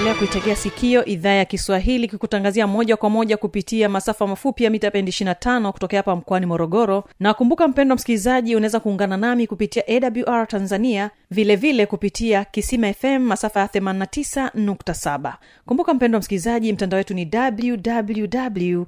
unaendelea kuitegea sikio idhaa ya kiswahili kikutangazia moja kwa moja kupitia masafa mafupi ya mita bendi 25 kutokea hapa mkoani morogoro. Na kumbuka mpendo msikilizaji unaweza kuungana nami kupitia awr tanzania vilevile vile kupitia kisima fm masafa ya 89.7 kumbuka mpendo msikilizaji mtandao wetu ni www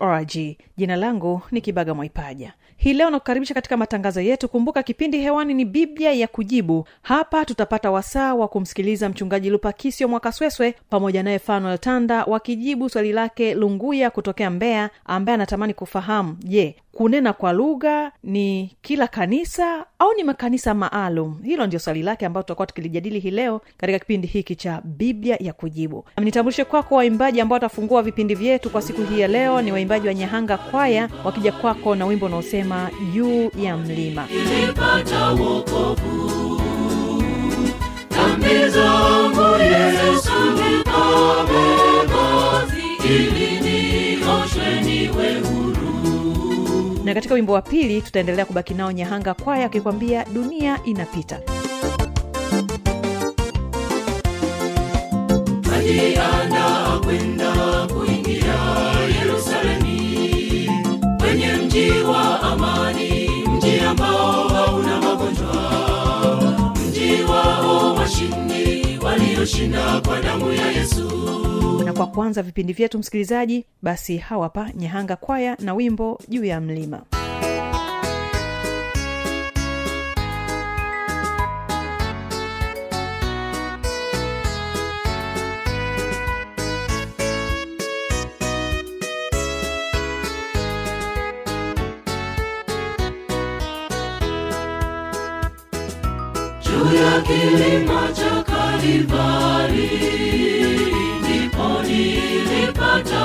org jina langu ni kibaga mwaipaja hii leo nakukaribisha katika matangazo yetu. Kumbuka kipindi hewani ni biblia ya kujibu. Hapa tutapata wasaa wa kumsikiliza mchungaji lupakisio mwakasweswe pamoja naye fanuel tanda wakijibu swali lake lunguya kutokea mbeya ambaye anatamani kufahamu je kunena kwa lugha ni kila kanisa au ni makanisa maalum? Hilo ndio swali lake ambayo tutakuwa tukilijadili hii leo katika kipindi hiki cha biblia ya kujibu. Nitambulishe kwako waimbaji ambao watafungua vipindi vyetu kwa siku hii ya leo. Ni waimbaji wa nyahanga kwaya wakija kwako na wimbo unaosema juu ya mlima. Nilipata wokovu. Dhambi zangu yesu nikabeba ili nioshwe niwe huru. Na katika wimbo wa pili tutaendelea kubaki nao nyahanga kwaya akikwambia dunia inapita. Alianda kwenda kuingia walioshinda kwa damu ya yesu. Na kwa kwanza vipindi vyetu msikilizaji basi hawapa nyehanga kwaya na wimbo juu ya mlima. Juu ya kilima cha Kalivari,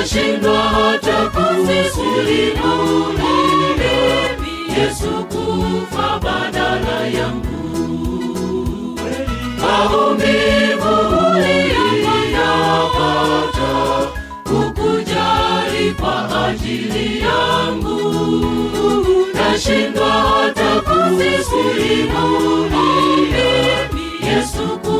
nashindwa hata kusilimu yesu kufa badala yangu. Maumivu niliyapata kukujali kwa ajili yangu. Nashindwa hata kusilimu yesu kufa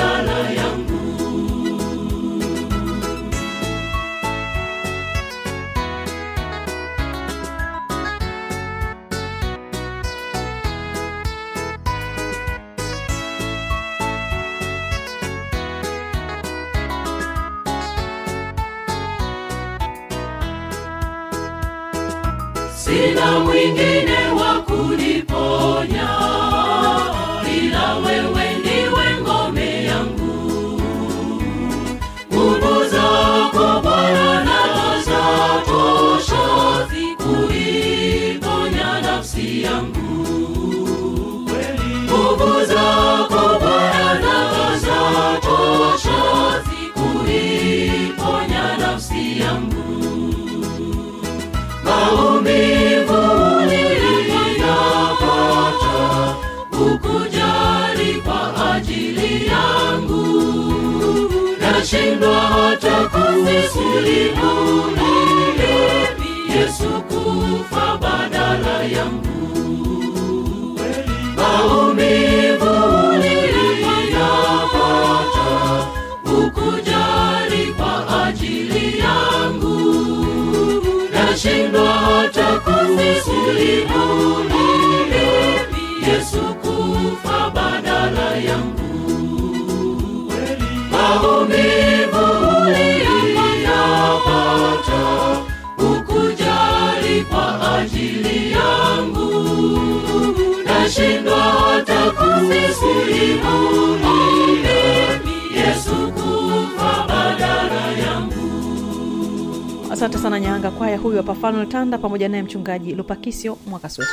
nashindwa hata kusisimuni yesu kufa badala yangu maumivu niliyapata ukujali kwa ajili yangu. Nashindwa hata kusisimuni yesu kufa badala yangu asante sana Nyanga. Kwaya huyu hapa fanuel tanda pamoja naye mchungaji lupakisio mwakasweso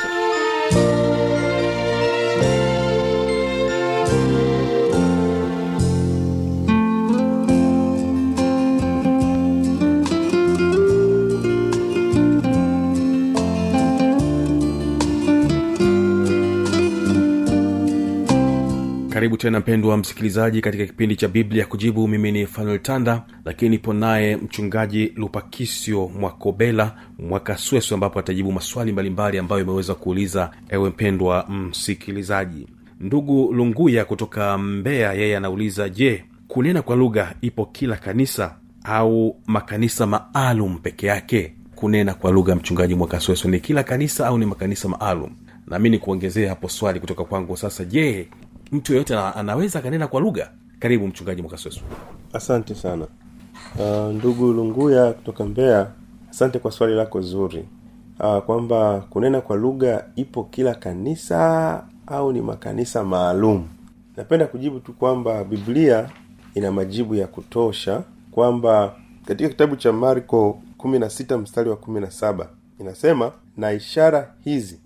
karibu tena mpendwa msikilizaji katika kipindi cha biblia kujibu. Mimi ni fanuel tanda lakini nipo naye mchungaji lupakisio mwakobela mwakasweswe ambapo atajibu maswali mbalimbali ambayo imeweza kuuliza ewe mpendwa msikilizaji. Ndugu lunguya kutoka mbeya yeye anauliza je kunena kwa lugha ipo kila kanisa au makanisa maalum peke yake? Kunena kwa lugha mchungaji mwakasweso ni kila kanisa au ni makanisa maalum? Nami ni kuongezea hapo swali kutoka kwangu sasa. Je mtu yeyote anaweza akanena kwa lugha. Karibu mchungaji mwakasweso. Asante sana. Uh, ndugu lunguya kutoka mbeya asante kwa swali lako zuri. Uh, kwamba kunena kwa lugha ipo kila kanisa au ni makanisa maalum? Napenda kujibu tu kwamba biblia ina majibu ya kutosha kwamba katika kitabu cha marko 16 mstari wa 17 inasema na ishara hizi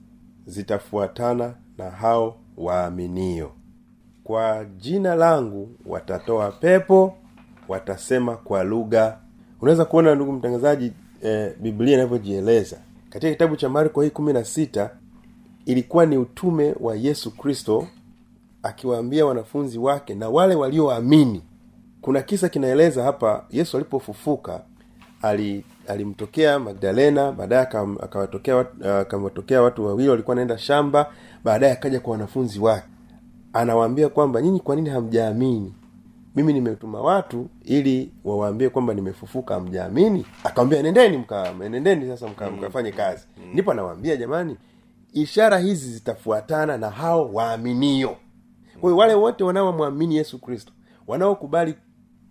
zitafuatana na hao waaminio kwa jina langu watatoa pepo watasema kwa lugha. Unaweza kuona ndugu mtangazaji eh, biblia inavyojieleza. Katika kitabu cha marko hii kumi na sita ilikuwa ni utume wa yesu kristo akiwaambia wanafunzi wake na wale walioamini. Kuna kisa kinaeleza hapa yesu alipofufuka ali alimtokea magdalena baadaye akawatokea wat- akawatokea watu wawili walikuwa naenda shamba baadaye akaja kwa wanafunzi wake anawaambia kwamba nyinyi kwa nini hamjaamini? Mimi nimetuma watu ili wawaambie kwamba nimefufuka hamjaamini? Akawambia nendeni mka nendeni sasa mka, mkafanye kazi. Ndipo anawaambia jamani ishara hizi zitafuatana na hao waaminio. Kwa hiyo wale wote wanaomwamini yesu kristo wanaokubali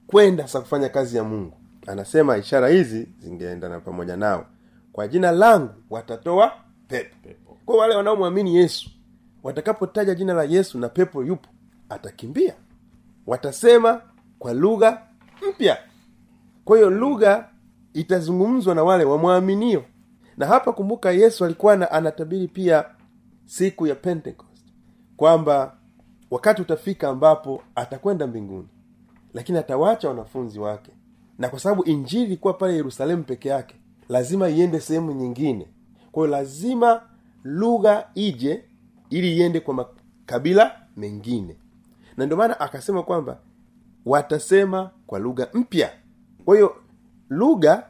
kwenda sasa kufanya kazi ya mungu anasema ishara hizi zingeendana pamoja nao. Kwa jina langu watatoa pepo. Kwa wale wanaomwamini yesu watakapotaja jina la yesu na pepo yupo atakimbia. Watasema kwa lugha mpya. Kwa hiyo lugha itazungumzwa na wale wamwaminio na hapa kumbuka yesu alikuwa na, anatabiri pia siku ya pentecost kwamba wakati utafika ambapo atakwenda mbinguni lakini atawacha wanafunzi wake. Na kwa sababu injili ilikuwa pale yerusalemu peke yake lazima iende sehemu nyingine. Kwa hiyo lazima lugha ije ili iende kwa makabila mengine. Na ndio maana akasema kwamba watasema kwa lugha mpya. Kwa hiyo lugha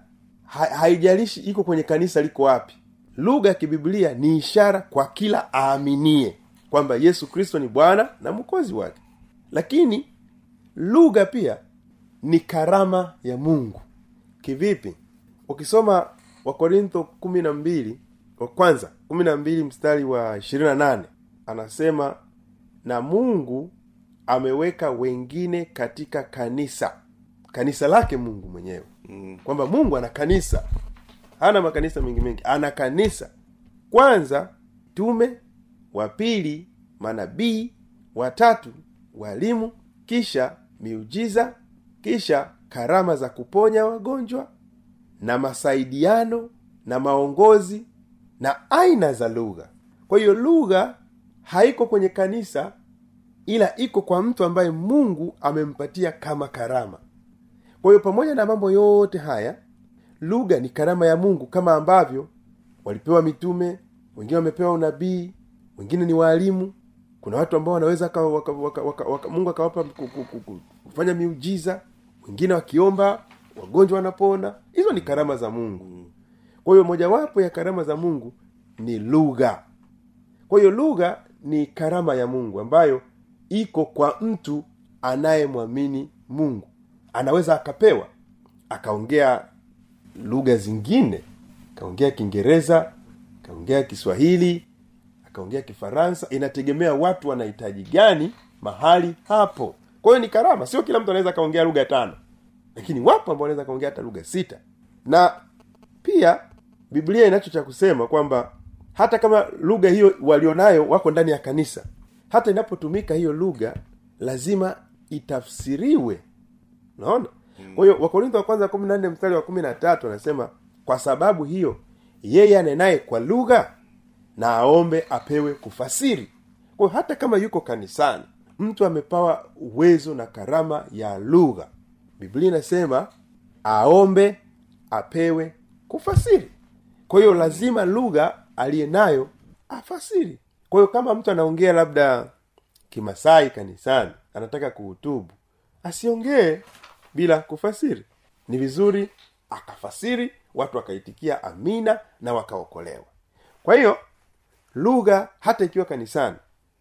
ha, haijalishi iko kwenye kanisa liko wapi. Lugha ya kibiblia ni ishara kwa kila aaminie kwamba yesu kristo ni bwana na mwokozi wake. Lakini lugha pia ni karama ya mungu. Kivipi? Ukisoma wakorintho kumi na mbili kwanza kumi na mbili mstari wa ishirini na nane anasema na mungu ameweka wengine katika kanisa. Kanisa lake mungu mwenyewe. Mm. kwamba mungu ana kanisa. Hana makanisa mengi mengi. Ana kanisa. Kwanza tume wa pili manabii watatu walimu kisha miujiza kisha karama za kuponya wagonjwa na masaidiano na maongozi na aina za lugha. Kwa hiyo lugha haiko kwenye kanisa ila iko kwa mtu ambaye mungu amempatia kama karama. Kwa hiyo pamoja na mambo yote haya lugha ni karama ya mungu kama ambavyo walipewa mitume wengine wamepewa unabii wengine ni waalimu kuna watu ambao wanaweza waka, waka, waka, waka, waka, mungu akawapa ku- ku- ku- ku- kufanya miujiza wengine wakiomba wagonjwa wanapona. Hizo ni karama za mungu kwa hiyo mojawapo ya karama za mungu ni lugha. Kwa hiyo lugha ni karama ya mungu ambayo iko kwa mtu anayemwamini mungu. Anaweza akapewa akaongea lugha zingine akaongea kiingereza akaongea kiswahili akaongea kifaransa. Inategemea watu wanahitaji gani mahali hapo. Kwa hiyo ni karama. Sio kila mtu anaweza akaongea lugha tano. Lakini wapo ambao wanaweza akaongea hata lugha sita. Na pia biblia inacho cha kusema kwamba hata kama lugha hiyo walionayo wako ndani ya kanisa hata inapotumika hiyo lugha lazima itafsiriwe. Unaona? Kwa hiyo wakorintho wa kwanza kumi na nne mstari wa kumi na tatu anasema kwa sababu hiyo yeye anenaye kwa lugha na aombe apewe kufasiri. Kwa hiyo hata kama yuko kanisani mtu amepawa uwezo na karama ya lugha. Biblia inasema aombe apewe kufasiri kwa hiyo lazima lugha aliye nayo afasiri. Kwa hiyo kama mtu anaongea labda kimasai kanisani anataka kuhutubu asiongee bila kufasiri. Ni vizuri akafasiri watu wakaitikia amina na wakaokolewa. Kwa hiyo lugha hata ikiwa kanisani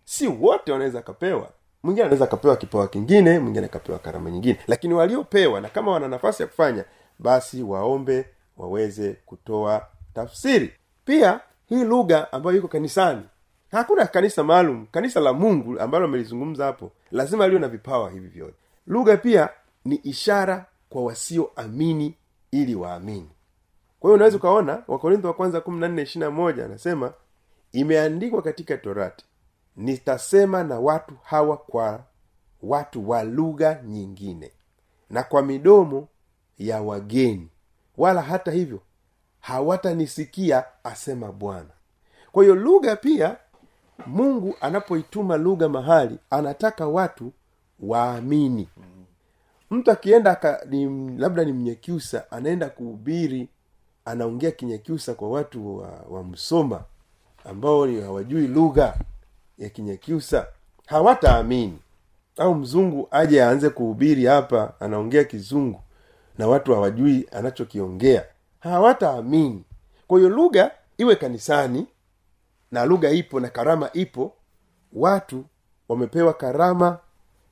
si wote wanaweza akapewa mwingine anaweza akapewa kipawa kingine mwingine akapewa karama nyingine. Lakini waliopewa na kama wana nafasi ya kufanya basi waombe waweze kutoa tafsiri. Pia hii lugha ambayo iko kanisani hakuna kanisa maalum kanisa la mungu ambalo amelizungumza hapo lazima liwe na vipawa hivi vyote. Lugha pia ni ishara kwa wasioamini ili waamini. Kwa hiyo unaweza ukaona wakorintho wa kwanza kumi na nne ishirina moja anasema imeandikwa katika torati nitasema na watu hawa kwa watu wa lugha nyingine na kwa midomo ya wageni. Wala hata hivyo hawatanisikia asema bwana. Kwa hiyo lugha pia mungu anapoituma lugha mahali anataka watu waamini. Mtu akienda ni, labda ni mnyekyusa anaenda kuhubiri anaongea kinyekyusa kwa watu wa, wa msoma ambao ni hawajui lugha ya kinyekyusa hawataamini. Au mzungu aje aanze kuhubiri hapa anaongea kizungu na watu hawajui anachokiongea hawataamini. Kwa hiyo lugha iwe kanisani na lugha ipo na karama ipo watu wamepewa karama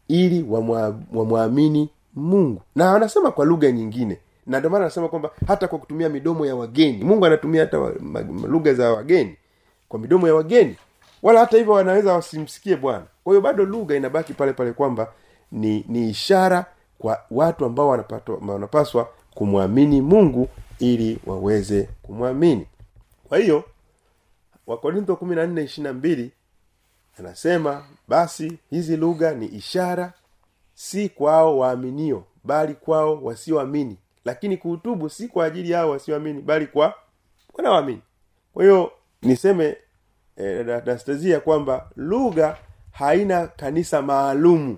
ili wamwamini mungu. Na anasema kwa lugha nyingine na ndio maana anasema kwamba hata kwa kutumia midomo ya wageni mungu anatumia hata lugha za wageni kwa midomo ya wageni wala hata hivyo wanaweza wasimsikie bwana. Kwa hiyo bado lugha inabaki pale pale kwamba ni ni ishara kwa watu ambao wanapaswa kumwamini mungu ili waweze kumwamini. Kwa hiyo wakorintho kumi na nne ishirina mbili anasema basi hizi lugha ni ishara si kwao waaminio bali kwao wasioamini. Lakini kuhutubu si kwa ajili yao wasioamini bali kwa wanaoamini. Kwa hiyo niseme eh, da- kwamba lugha haina kanisa maalumu.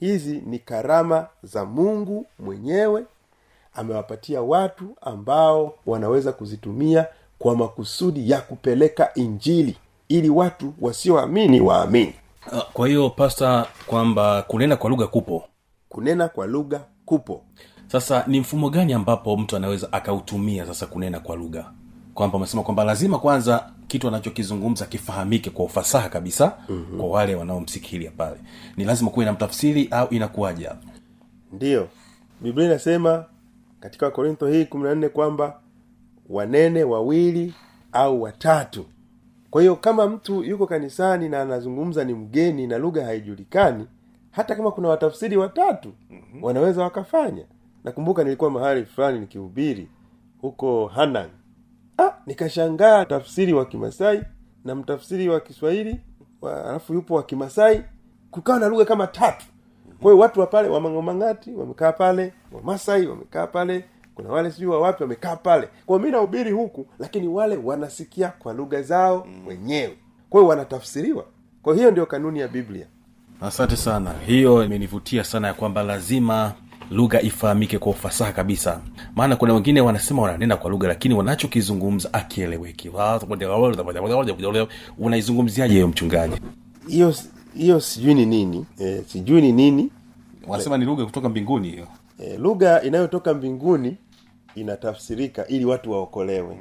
Hizi ni karama za mungu mwenyewe amewapatia watu ambao wanaweza kuzitumia kwa makusudi ya kupeleka injili ili watu wasioamini waamini. Ah, kwa hiyo pasta kwamba kunena kwa lugha kupo? Kunena kwa lugha kupo. Sasa ni mfumo gani ambapo mtu anaweza akautumia sasa kunena kwa lugha? Kwamba umesema kwamba lazima kwanza kitu anachokizungumza kifahamike kwa ufasaha kabisa mm-hmm. kwa wale wanaomsikilia pale. Ni lazima kuwe na mtafsiri au inakuwaje hapo? Ndiyo biblia inasema katika wakorintho hii kumi na nne kwamba wanene wawili au watatu. Kwa hiyo kama mtu yuko kanisani na anazungumza ni mgeni na lugha haijulikani hata kama kuna watafsiri watatu mm-hmm. wanaweza wakafanya. Nakumbuka nilikuwa mahali fulani nikihubiri huko hanan ah, nikashangaa tafsiri wa kimasai na mtafsiri wa kiswahili alafu yupo wa kimasai. Kukawa na lugha kama tatu kwa hiyo watu wa pale wamangomangati wamekaa pale wamasai wamekaa pale kuna wale sijui wawapi wamekaa pale kwa mi nahubiri huku lakini wale wanasikia kwa lugha zao wenyewe kwa hiyo wanatafsiriwa kwa hiyo ndio kanuni ya biblia asante sana hiyo imenivutia sana ya kwamba lazima lugha ifahamike kwa ufasaha kabisa maana kuna wengine wanasema wananena kwa lugha lakini wanachokizungumza akieleweki unaizungumziaje hiyo mchungaji hiyo hiyo sijui ni nini. E, sijui ni nini. Wanasema ni lugha kutoka mbinguni hiyo. E, lugha inayotoka mbinguni inatafsirika ili watu waokolewe.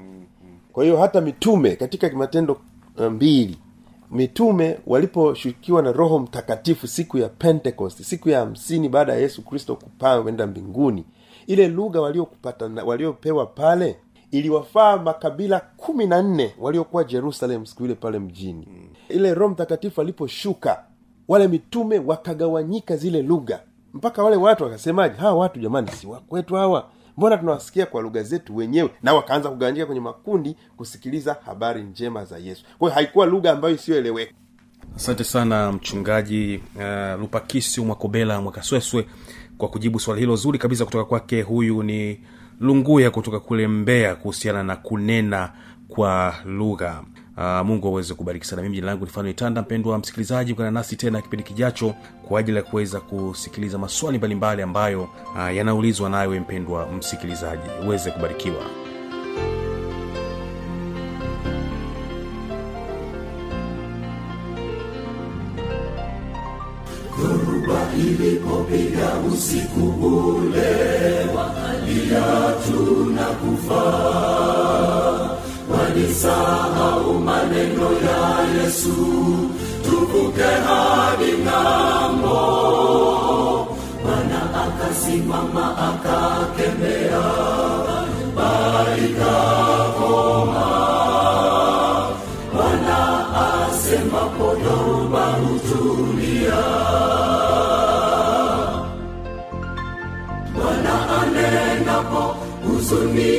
Kwa hiyo hata mitume katika matendo uh, mbili mitume waliposhukiwa na roho mtakatifu siku ya pentecost siku ya hamsini baada ya yesu kristo kupaa kwenda mbinguni ile lugha waliokupata waliopewa pale iliwafaa makabila kumi na nne waliokuwa jerusalem siku ile pale mjini ile roho mtakatifu aliposhuka wale mitume wakagawanyika zile lugha. Mpaka wale watu wakasemaje hawa watu jamani si wakwetu hawa? Mbona tunawasikia kwa lugha zetu wenyewe? Na wakaanza kugawanyika kwenye makundi kusikiliza habari njema za yesu. Kwa haikuwa lugha ambayo isiyoeleweka. Asante sana mchungaji uh, lupakisi mwakobela mwakasweswe kwa kujibu swali hilo zuri kabisa kutoka kwake. Huyu ni lunguya kutoka kule mbeya kuhusiana na kunena kwa lugha uh, mungu aweze kubariki sana. Mimi jina langu ni fano itanda mpendwa msikilizaji kana nasi tena kipindi kijacho kwa ajili ya kuweza kusikiliza maswali mbalimbali ambayo uh, yanaulizwa nawe mpendwa msikilizaji. Uweze kubarikiwa. Ilipopiga usiku ule wakalia tuna kufa walisahau maneno ya yesu. Tuvuke hadi ng'ambo. Bwana akasimama akakemea. Baikakoma bwana asema podhoruba hutulia. Bwana anenapo huzuni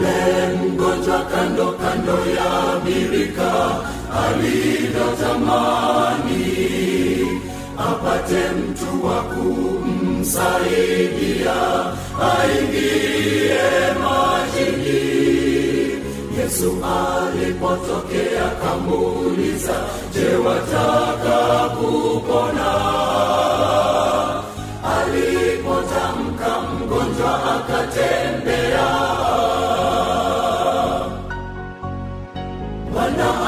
yule mgonjwa kando kando ya birika alivyotamani apate mtu wa kumsaidia aingie majini. Yesu alipotokea kamuuliza je wataka kupona? Alipotamka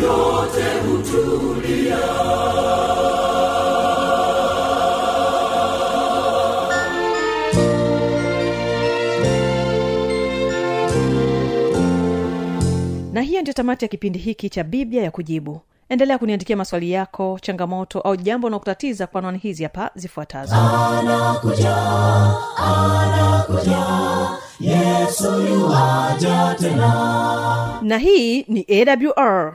yote hutulia na hiyo ndio tamati ya kipindi hiki cha biblia ya kujibu endelea kuniandikia maswali yako changamoto au jambo unaokutatiza kwa anwani hizi hapa zifuatazo. Yuwaja tena. Na hii ni awr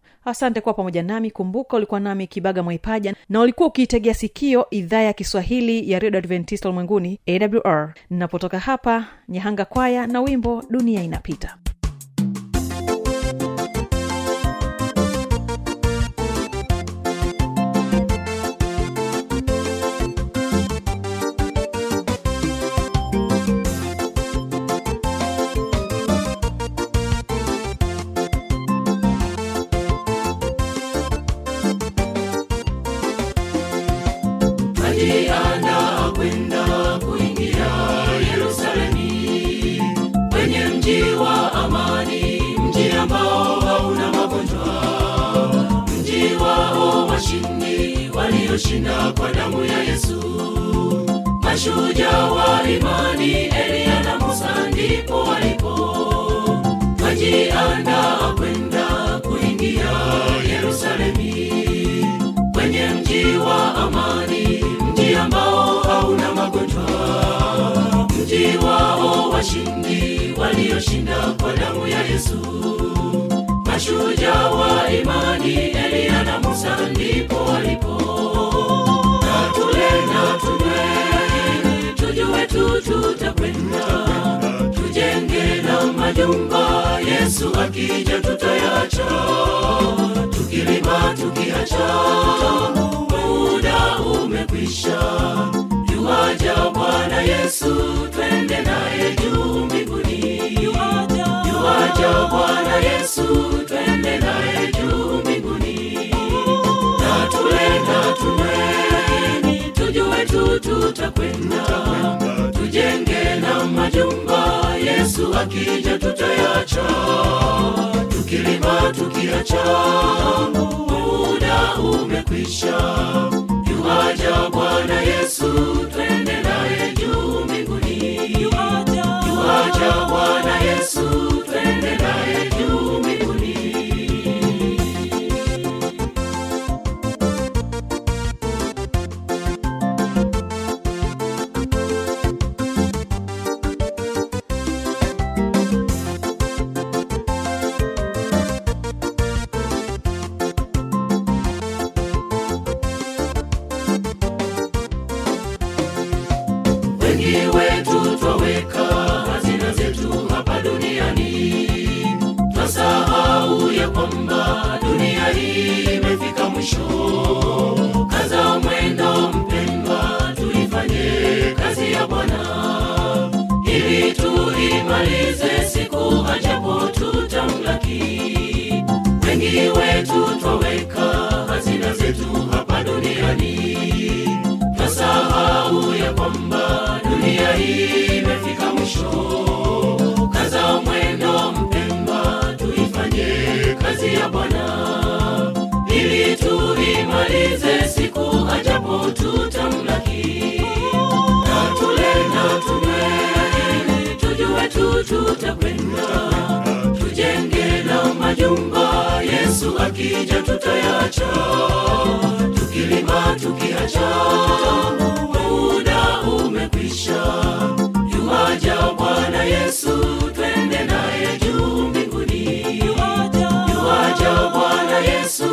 asante kuwa pamoja nami. Kumbuka ulikuwa nami kibaga mwaipaja na ulikuwa ukiitegea sikio idhaa ya kiswahili ya redio adventista ulimwenguni awr ninapotoka hapa nyahanga kwaya na wimbo dunia inapita ajiandaa kwenda kuingia yerusalemi. Kwenye mji wa amani mji ambao hauna magonjwa. Mji wao washindi walioshinda kwa damu ya yesu. Mashujaa wa imani eliya na musa ndipo walipo. Wajiandaa washindi walioshinda kwa damu ya yesu. Mashujaa wa imani eliya na musa ndipo walipo. Na tule na tu tutakwenda. Tujenge na majumba yesu akija tutayacha. Tukilima tukiacha muda umekwisha yuaja bwana yesu twende naye juu mbinguni. Yuaja bwana yesu twende naye juu mbinguni. Na tule na tunywe tujue tu tutakwenda. Tujenge na majumba yesu akija tutayacha. Tukilima tukiacha muda umekwisha. Yuaja bwana yesu ili tuimalize siku ajapo tutamlaki. Na tule na tunywe tujue tu tutakwenda tujenge na majumba yesu akija tutayacha. Tukilima tukiacha muda umekwisha. Yuwaja bwana yesu twende naye juu mbinguni. Yuwaja bwana yesu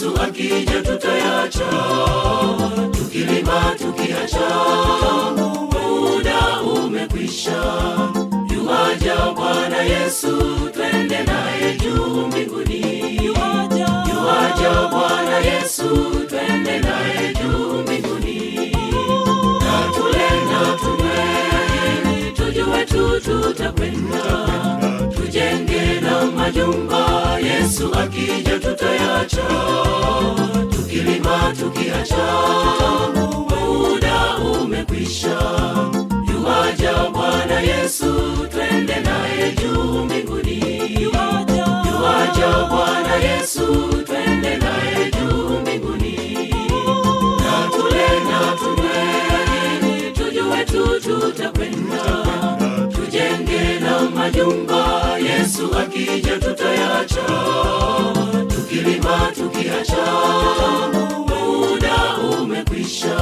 yesu akija tutayacha tukilima tukiacha. Muda umekwisha. Yuwaja bwana yesu twende naye juu mbinguni. Yuwaja bwana yesu twende naye juu mbinguni. Na na tunywe tujue tu tutakwenda. Tujenge na majumba yesu akija tutayacha tukilima tukiacha muda umekwisha. Yuwaja bwana yesu twende naye juu mbinguni. Yuaja bwana yesu twende naye majumba yesu akija tutayacha tukilima tukiacha. Muda umekwisha.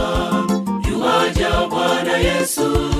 Yuwaja bwana yesu